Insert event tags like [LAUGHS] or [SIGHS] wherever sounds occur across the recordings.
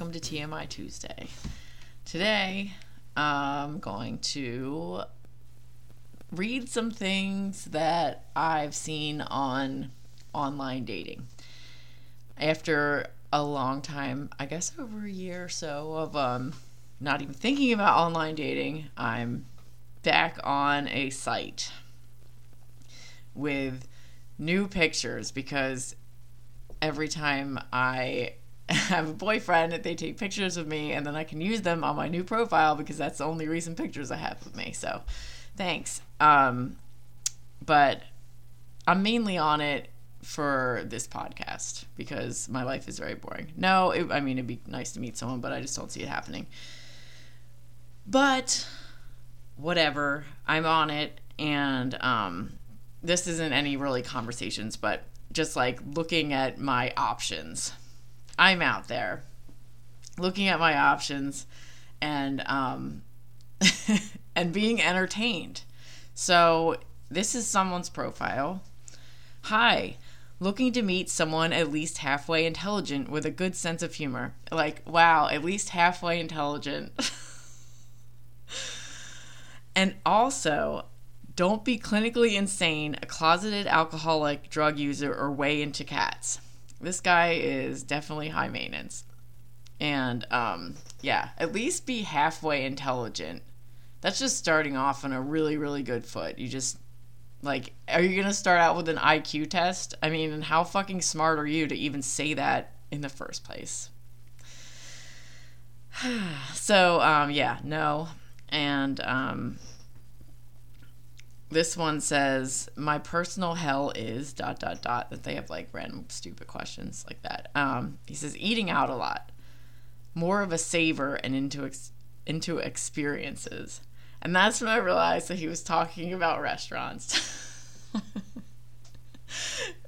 welcome to TMI Tuesday. Today, I'm going to read some things that I've seen on online dating. After a long time, I guess over a year or so of um, not even thinking about online dating, I'm back on a site with new pictures because every time I have a boyfriend, they take pictures of me and then I can use them on my new profile because that's the only recent pictures I have of me. So thanks. Um, but I'm mainly on it for this podcast because my life is very boring. No, it, I mean, it'd be nice to meet someone, but I just don't see it happening. But whatever, I'm on it and um, this isn't any really conversations, but just like looking at my options. I'm out there looking at my options and um [LAUGHS] and being entertained. So, this is someone's profile. Hi, looking to meet someone at least halfway intelligent with a good sense of humor. Like, wow, at least halfway intelligent. [LAUGHS] and also, don't be clinically insane, a closeted alcoholic, drug user, or way into cats. This guy is definitely high maintenance. And um, yeah, at least be halfway intelligent. That's just starting off on a really, really good foot. You just, like, are you going to start out with an IQ test? I mean, and how fucking smart are you to even say that in the first place? [SIGHS] so, um, yeah, no. And, um, this one says my personal hell is dot dot dot that they have like random stupid questions like that. Um, he says eating out a lot. More of a saver and into ex- into experiences. And that's when i realized that he was talking about restaurants [LAUGHS]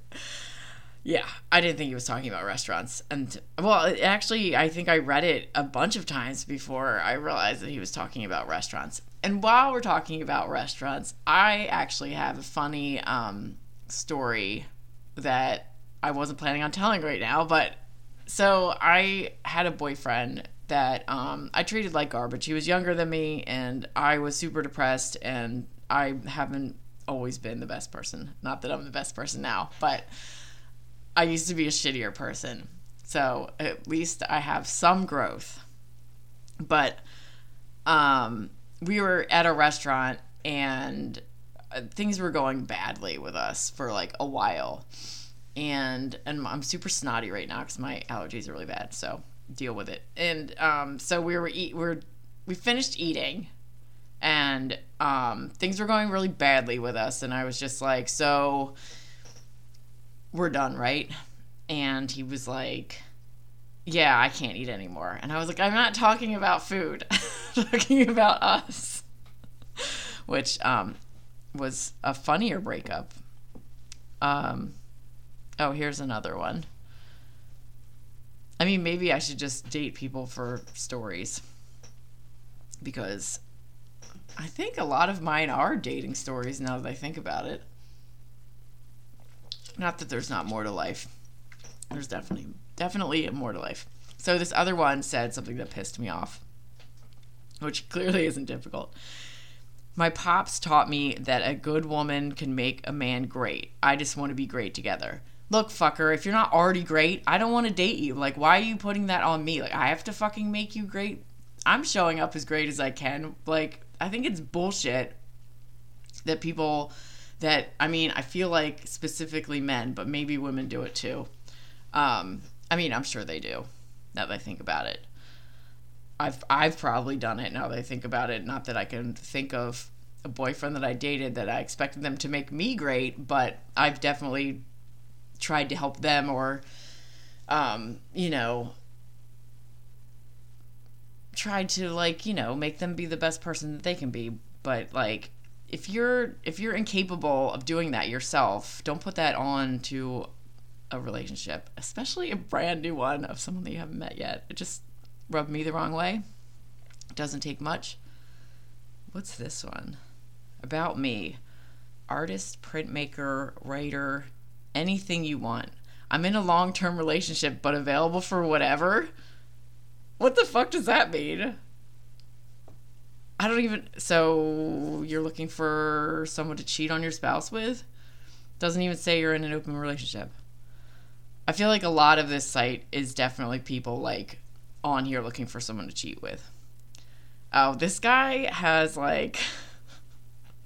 yeah i didn't think he was talking about restaurants and well actually i think i read it a bunch of times before i realized that he was talking about restaurants and while we're talking about restaurants, I actually have a funny um, story that I wasn't planning on telling right now. But so I had a boyfriend that um, I treated like garbage. He was younger than me, and I was super depressed, and I haven't always been the best person. Not that I'm the best person now, but I used to be a shittier person. So at least I have some growth. But um, we were at a restaurant and uh, things were going badly with us for like a while. And and I'm super snotty right now because my allergies are really bad. So deal with it. And um, so we were eat we are we finished eating, and um, things were going really badly with us. And I was just like, so we're done, right? And he was like, yeah, I can't eat anymore. And I was like, I'm not talking about food, [LAUGHS] talking about us, which um, was a funnier breakup. Um, oh, here's another one. I mean, maybe I should just date people for stories because I think a lot of mine are dating stories now that I think about it. Not that there's not more to life. There's definitely definitely more to life. So this other one said something that pissed me off, which clearly isn't difficult. My pops taught me that a good woman can make a man great. I just want to be great together. Look, fucker, if you're not already great, I don't want to date you. Like, why are you putting that on me? Like, I have to fucking make you great. I'm showing up as great as I can. Like, I think it's bullshit that people that I mean, I feel like specifically men, but maybe women do it too. Um, I mean, I'm sure they do. Now that I think about it, I've I've probably done it. Now that I think about it, not that I can think of a boyfriend that I dated that I expected them to make me great, but I've definitely tried to help them or, um, you know, tried to like you know make them be the best person that they can be. But like if you're if you're incapable of doing that yourself, don't put that on to a relationship, especially a brand new one of someone that you haven't met yet. It just rubbed me the wrong way. It doesn't take much. What's this one? About me. Artist, printmaker, writer, anything you want. I'm in a long term relationship, but available for whatever. what the fuck does that mean? I don't even. So you're looking for someone to cheat on your spouse with? Doesn't even say you're in an open relationship. I feel like a lot of this site is definitely people like on here looking for someone to cheat with. Oh, this guy has like.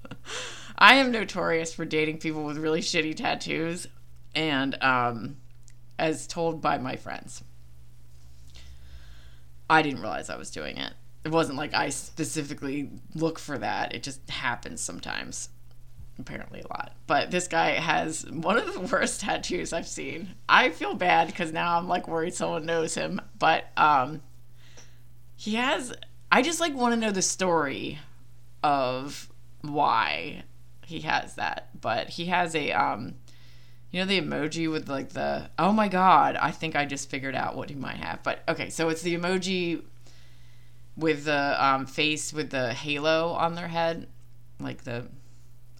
[LAUGHS] I am notorious for dating people with really shitty tattoos, and um, as told by my friends, I didn't realize I was doing it. It wasn't like I specifically look for that. It just happens sometimes. Apparently, a lot. But this guy has one of the [LAUGHS] worst tattoos I've seen. I feel bad because now I'm like worried someone knows him. But um, he has. I just like want to know the story of why he has that. But he has a um, you know the emoji with like the oh my god, I think I just figured out what he might have. But okay, so it's the emoji with the um, face with the halo on their head, like the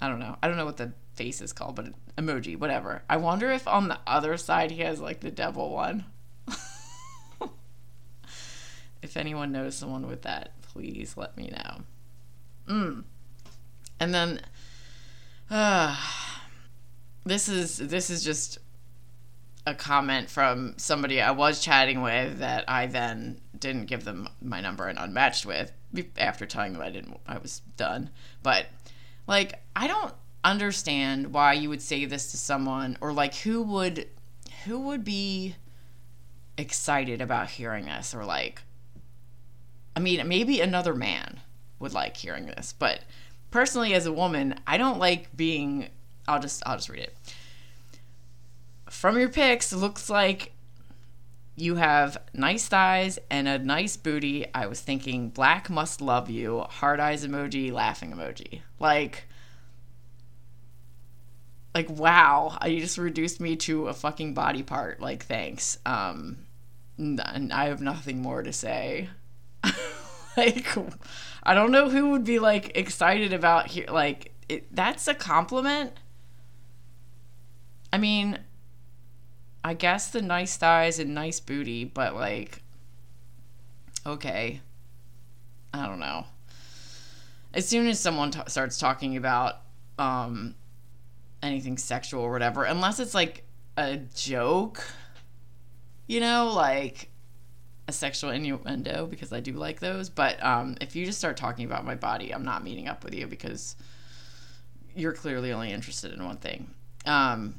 I don't know. I don't know what the face is called, but emoji, whatever. I wonder if on the other side he has like the devil one. [LAUGHS] if anyone knows someone with that, please let me know. Mm. And then uh this is this is just a comment from somebody I was chatting with that I then didn't give them my number and unmatched with after telling them I didn't I was done. But like I don't understand why you would say this to someone or like who would who would be excited about hearing this or like I mean maybe another man would like hearing this, but personally as a woman, I don't like being I'll just I'll just read it. From your pics, looks like you have nice thighs and a nice booty. I was thinking black must love you. Heart eyes emoji, laughing emoji. Like like wow, you just reduced me to a fucking body part. Like thanks. Um and I have nothing more to say. [LAUGHS] like I don't know who would be like excited about here like it, that's a compliment I mean, I guess the nice thighs and nice booty, but like, okay. I don't know. As soon as someone t- starts talking about um, anything sexual or whatever, unless it's like a joke, you know, like a sexual innuendo, because I do like those. But um, if you just start talking about my body, I'm not meeting up with you because you're clearly only interested in one thing. Um,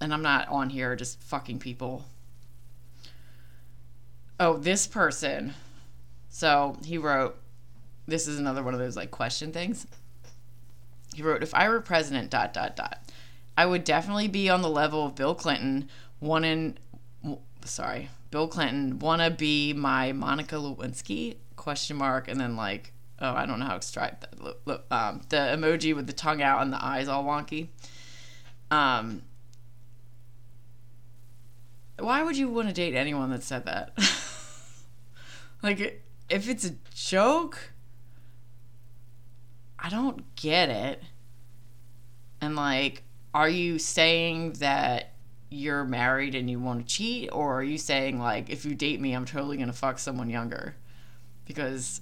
and I'm not on here just fucking people. Oh, this person. So he wrote, this is another one of those like question things. He wrote, if I were president, dot, dot, dot, I would definitely be on the level of Bill Clinton, one in, sorry, Bill Clinton, wanna be my Monica Lewinsky, question mark, and then like, oh, I don't know how to extract that. Um, the emoji with the tongue out and the eyes all wonky. Um, why would you want to date anyone that said that? [LAUGHS] like, if it's a joke, I don't get it. And, like, are you saying that you're married and you want to cheat? Or are you saying, like, if you date me, I'm totally going to fuck someone younger? Because,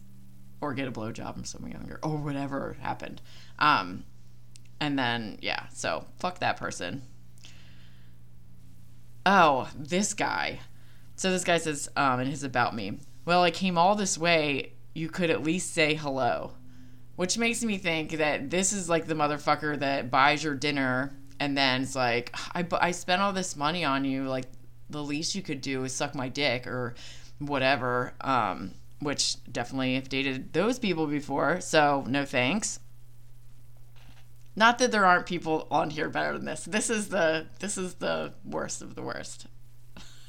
or get a blowjob from someone younger, or whatever happened. Um, and then, yeah, so fuck that person oh, this guy. So this guy says um, in his about me, well, I came all this way. You could at least say hello, which makes me think that this is like the motherfucker that buys your dinner and then it's like, I, I spent all this money on you. Like, the least you could do is suck my dick or whatever. Um, which definitely have dated those people before. So, no thanks. Not that there aren't people on here better than this. This is the this is the worst of the worst.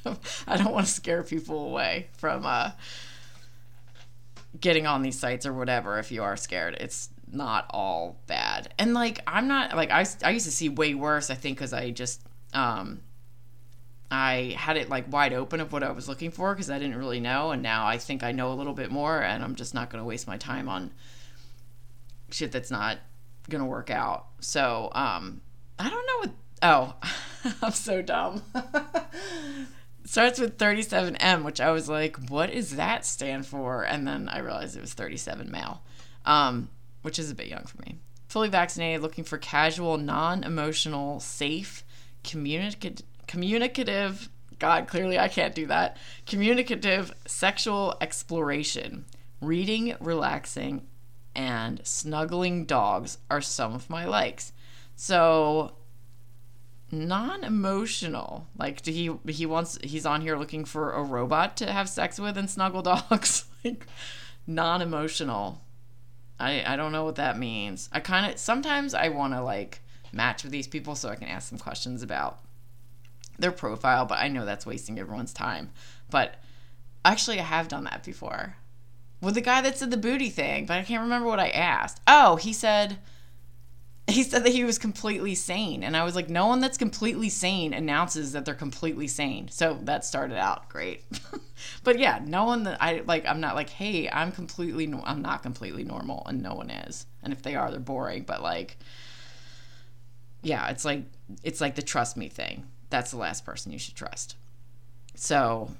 [LAUGHS] I don't want to scare people away from uh, getting on these sites or whatever. If you are scared, it's not all bad. And like I'm not like I I used to see way worse. I think because I just um I had it like wide open of what I was looking for because I didn't really know, and now I think I know a little bit more, and I'm just not going to waste my time on shit that's not gonna work out. So um, I don't know what. Oh, [LAUGHS] I'm so dumb. [LAUGHS] starts with 37M, which I was like, what does that stand for? And then I realized it was 37 male, um, which is a bit young for me. Fully vaccinated, looking for casual, non emotional, safe, communicative, communicative, God, clearly I can't do that, communicative sexual exploration. Reading, relaxing, and snuggling dogs are some of my likes. So non-emotional. Like he he wants he's on here looking for a robot to have sex with and snuggle [LAUGHS] dogs. like non-emotional. I I don't know what that means. I kind of sometimes I want to like match with these people so I can ask them questions about their profile, but I know that's wasting everyone's time. But actually I have done that before. With the guy that said the booty thing, but I can't remember what I asked. Oh, he said he said that he was completely sane. And i was like no one that's completely sane announces that they're completely sane. So that started out great. [LAUGHS] But yeah no one that i like i'm not like hey i'm completely i'm not completely normal and no one is. And if they are they're boring. But like yeah it's like it's like the trust me thing. That's the last person you should trust. So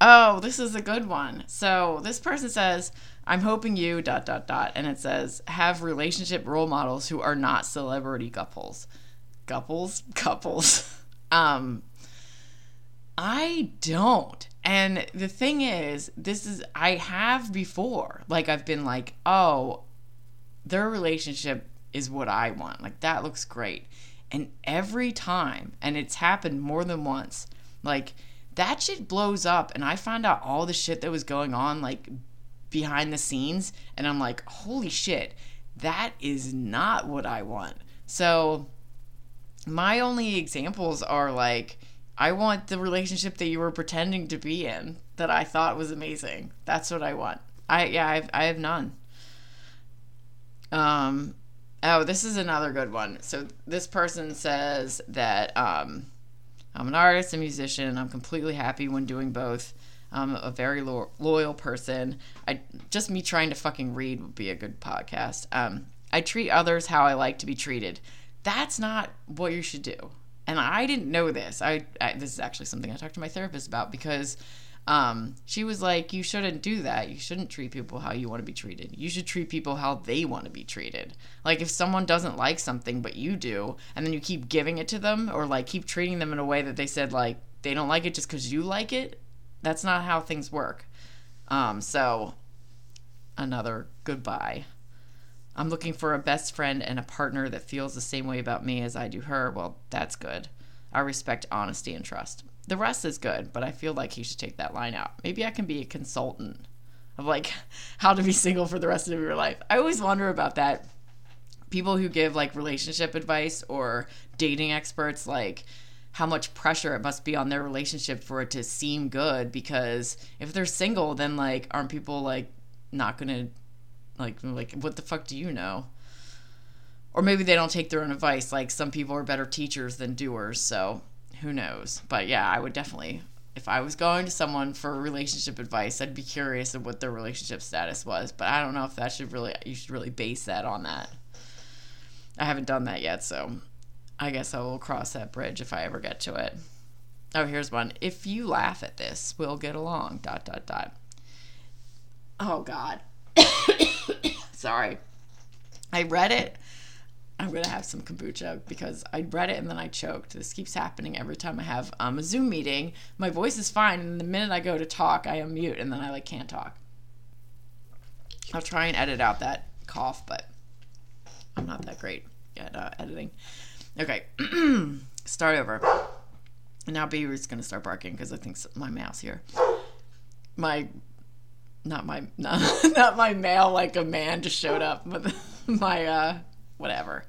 oh this is a good one so this person says I'm hoping you dot dot dot and it says have relationship role models who are not celebrity couples. Couples? [LAUGHS] Couples. um I don't. And the thing is, this is I have before. Like I've been like, "Oh, their relationship is what I want. Like that looks great." And every time, and it's happened more than once, like that shit blows up and I find out all the shit that was going on like behind the scenes and I'm like, holy shit, that is not what I want. So my only examples are like, I want the relationship that you were pretending to be in that I thought was amazing. That's what I want. I yeah, I've, I have none. Um oh, this is another good one. So this person says that um I'm an artist, a musician, I'm completely happy when doing both. I'm a very lo- loyal person. I just me trying to fucking read would be a good podcast. Um, I treat others how I like to be treated. That's not what you should do. And I didn't know this. I, I this is actually something I talked to my therapist about because um, she was like, "You shouldn't do that. You shouldn't treat people how you want to be treated. You should treat people how they want to be treated. Like if someone doesn't like something but you do, and then you keep giving it to them, or like keep treating them in a way that they said like they don't like it just because you like it, that's not how things work. Um, so, another goodbye. I'm looking for a best friend and a partner that feels the same way about me as I do her. Well, that's good. I respect honesty and trust. The rest is good, but I feel like he should take that line out. Maybe I can be a consultant of like [LAUGHS] how to be single for the rest of your life. I always wonder about that. People who give like relationship advice or dating experts, like, how much pressure it must be on their relationship for it to seem good because if they're single then like aren't people like not gonna like like what the fuck do you know or maybe they don't take their own advice like some people are better teachers than doers so who knows but yeah i would definitely if i was going to someone for relationship advice i'd be curious of what their relationship status was but i don't know if that should really you should really base that on that i haven't done that yet so I guess I will cross that bridge if I ever get to it. Oh, here's one. If you laugh at this, we'll get along. Dot dot dot. Oh God. [COUGHS] Sorry. I read it. I'm gonna have some kombucha because I read it and then I choked. This keeps happening every time I have um, a Zoom meeting. My voice is fine, and the minute I go to talk, I am mute, and then I like can't talk. I'll try and edit out that cough, but I'm not that great at uh, editing. Okay, [CLEARS THROAT] start over. Now Beaver's gonna start barking because I think my mouse here. My, not my, not, [LAUGHS] not my mail like a man just showed up, but [LAUGHS] my uh, whatever,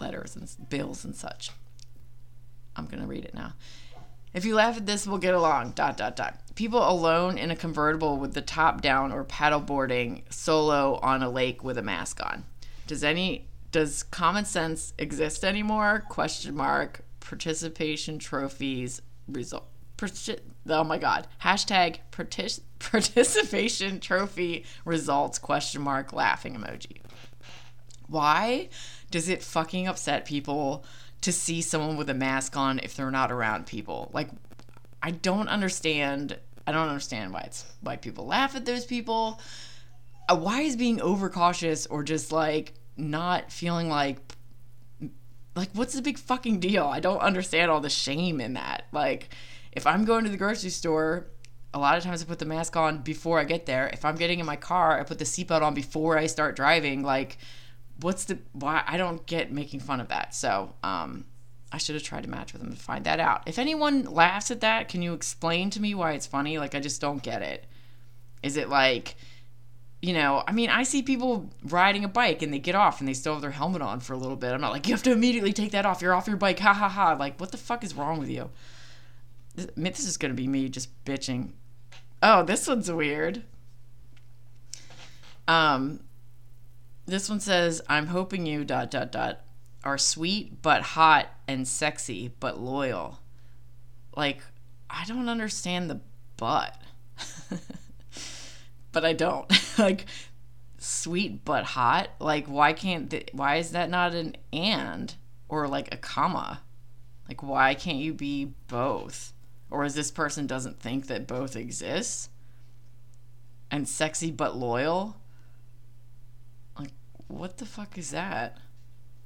letters and bills and such. I'm gonna read it now. If you laugh at this, we'll get along. Dot dot dot. People alone in a convertible with the top down or paddleboarding solo on a lake with a mask on. Does any does common sense exist anymore? Question mark. Participation trophies result. Oh my god. Hashtag partic- [LAUGHS] participation trophy results question mark laughing emoji. Why does it fucking upset people to see someone with a mask on if they're not around people. Like, I don't understand. I don't understand why it's why people laugh at those people. Uh, why is being overcautious or just like not feeling like like what's the big fucking deal? I don't understand all the shame in that. Like, if I'm going to the grocery store a lot of times I put the mask on before I get there. If I'm getting in my car, I put the seatbelt on before I start driving. Like, what's the why? I don't get making fun of that. So, um, I should have tried to match with them to find that out. If anyone laughs at that, can you explain to me why it's funny? Like, I just don't get it. Is it like, you know, I mean, I see people riding a bike and they get off and they still have their helmet on for a little bit. I'm not like, you have to immediately take that off. You're off your bike. Ha ha ha. Like, what the fuck is wrong with you? This is going to be me just bitching. Oh, this one's weird. Um, this one says, "I'm hoping you dot dot dot are sweet but hot and sexy but loyal." Like, I don't understand the but, [LAUGHS] but I don't [LAUGHS] like sweet but hot. Like, why can't? Th- why is that not an and or like a comma? Like, why can't you be both? Or is this person doesn't think that both exists? And sexy but loyal? What the fuck is that?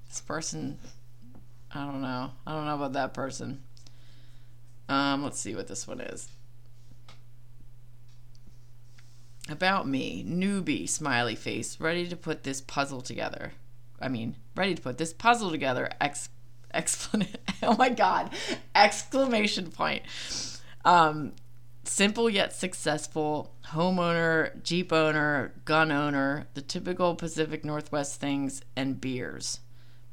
This person, I don't know. I don't know about that person. Um, let's see what this one is. About me, newbie, smiley face, ready to put this puzzle together. I mean, ready to put this puzzle together, ex [LAUGHS] exclamation oh my god exclamation point um simple yet successful homeowner jeep owner gun owner the typical pacific northwest things and beers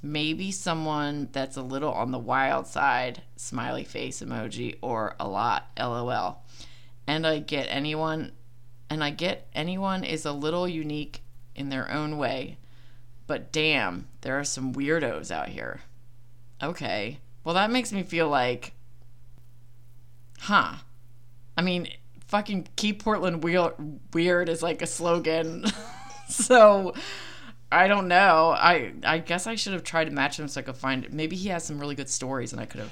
maybe someone that's a little on the wild side smiley face emoji or a lot lol and i get anyone and i get anyone is a little unique in their own way but damn there are some weirdos out here okay. Well, that makes me feel like, huh. I mean, fucking keep Portland weird is like a slogan. [LAUGHS] so I don't know. I I guess I should have tried to match him so I could find. Maybe he has some really good stories, and I could have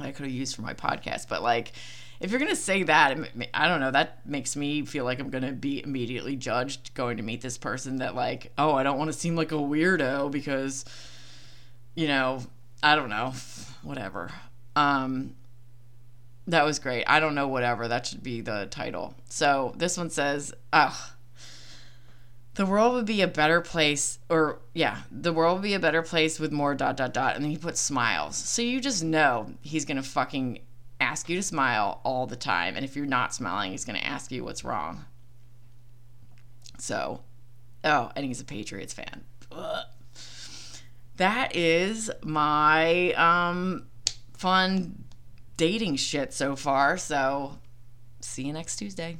I could have used for my podcast. But like, if you're gonna say that, I don't know. That makes me feel like I'm gonna be immediately judged going to meet this person. That like, oh, I don't want to seem like a weirdo because you know, I don't know, whatever. Um, that was great. I don't know, whatever. That should be the title. So this one says, oh, the world would be a better place, or yeah, the world would be a better place with more dot dot dot. And then he puts smiles. So you just know he's going to fucking ask you to smile all the time. And if you're not smiling, he's going to ask you what's wrong. So, oh, and he's a Patriots fan. Ugh that is my um, fun dating shit so far. So see you next Tuesday.